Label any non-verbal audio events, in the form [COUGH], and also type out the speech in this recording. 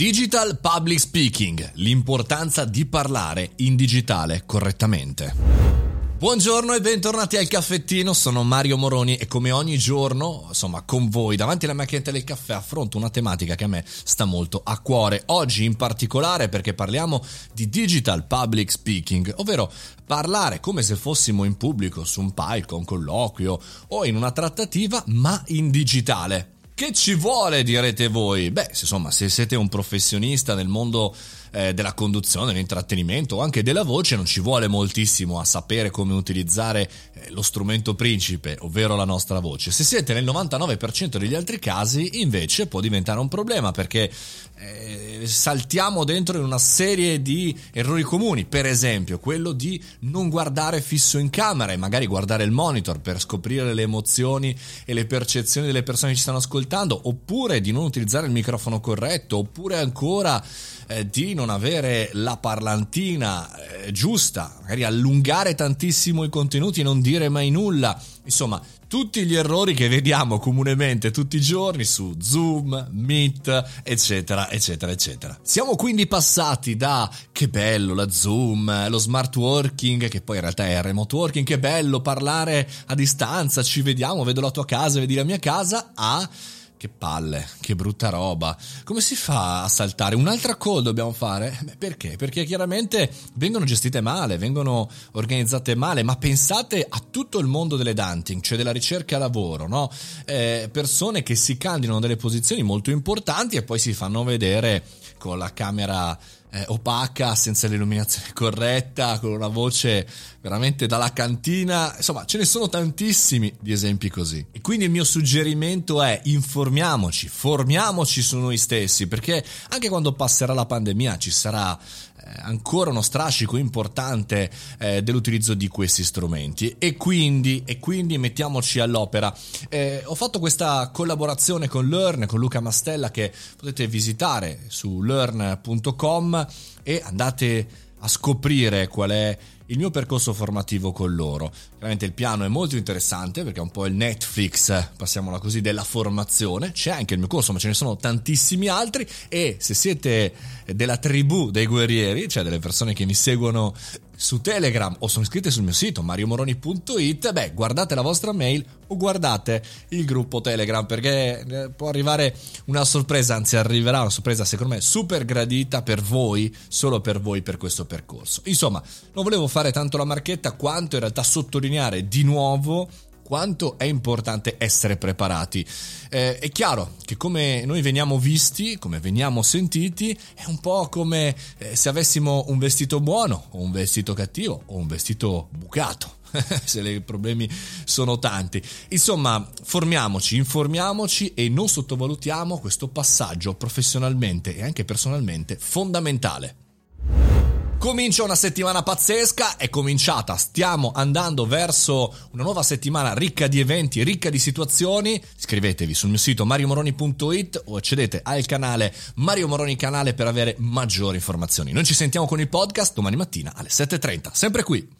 Digital Public Speaking, l'importanza di parlare in digitale correttamente. Buongiorno e bentornati al caffettino, sono Mario Moroni e come ogni giorno, insomma, con voi davanti alla macchinetta del caffè affronto una tematica che a me sta molto a cuore. Oggi in particolare perché parliamo di digital public speaking, ovvero parlare come se fossimo in pubblico, su un palco, un colloquio o in una trattativa, ma in digitale. Che ci vuole, direte voi? Beh, insomma, se siete un professionista nel mondo eh, della conduzione, dell'intrattenimento o anche della voce, non ci vuole moltissimo a sapere come utilizzare eh, lo strumento principe, ovvero la nostra voce. Se siete nel 99% degli altri casi, invece, può diventare un problema perché eh, saltiamo dentro in una serie di errori comuni, per esempio quello di non guardare fisso in camera e magari guardare il monitor per scoprire le emozioni e le percezioni delle persone che ci stanno ascoltando, oppure di non utilizzare il microfono corretto, oppure ancora eh, di non avere la parlantina eh, giusta, magari allungare tantissimo i contenuti non dire mai nulla. Insomma, tutti gli errori che vediamo comunemente tutti i giorni su Zoom, Meet, eccetera, eccetera, eccetera. Siamo quindi passati da che bello la Zoom, lo smart working, che poi in realtà è remote working, che bello parlare a distanza, ci vediamo, vedo la tua casa, vedi la mia casa, a che palle, che brutta roba. Come si fa a saltare? Un'altra call dobbiamo fare? Beh, perché? Perché chiaramente vengono gestite male, vengono organizzate male, ma pensate a tutto il mondo delle dancing, cioè della ricerca lavoro, no? Eh, persone che si candidano delle posizioni molto importanti e poi si fanno vedere con la camera eh, opaca, senza l'illuminazione [LAUGHS] corretta, con una voce veramente dalla cantina. Insomma, ce ne sono tantissimi di esempi così. E quindi il mio suggerimento è informiamoci, formiamoci su noi stessi, perché anche quando passerà la pandemia ci sarà ancora uno strascico importante eh, dell'utilizzo di questi strumenti e quindi, e quindi mettiamoci all'opera. Eh, ho fatto questa collaborazione con Learn, con Luca Mastella che potete visitare su learn.com e andate a scoprire qual è il mio percorso formativo con loro. Chiaramente il piano è molto interessante perché è un po' il Netflix, passiamola così, della formazione. C'è anche il mio corso, ma ce ne sono tantissimi altri e se siete della tribù dei guerrieri, cioè delle persone che mi seguono su Telegram o sono iscritte sul mio sito mariomoroni.it, beh, guardate la vostra mail o guardate il gruppo Telegram perché eh, può arrivare una sorpresa, anzi arriverà una sorpresa secondo me super gradita per voi, solo per voi per questo percorso. Insomma, non volevo fare tanto la marchetta quanto in realtà sottolineare di nuovo quanto è importante essere preparati. Eh, è chiaro che come noi veniamo visti, come veniamo sentiti, è un po' come eh, se avessimo un vestito buono o un vestito cattivo o un vestito bucato. [LAUGHS] se i problemi sono tanti. Insomma, formiamoci, informiamoci e non sottovalutiamo questo passaggio professionalmente e anche personalmente fondamentale. Comincia una settimana pazzesca, è cominciata, stiamo andando verso una nuova settimana ricca di eventi, ricca di situazioni. Iscrivetevi sul mio sito mariomoroni.it o accedete al canale Mario Moroni Canale per avere maggiori informazioni. Noi ci sentiamo con il podcast domani mattina alle 7.30, sempre qui.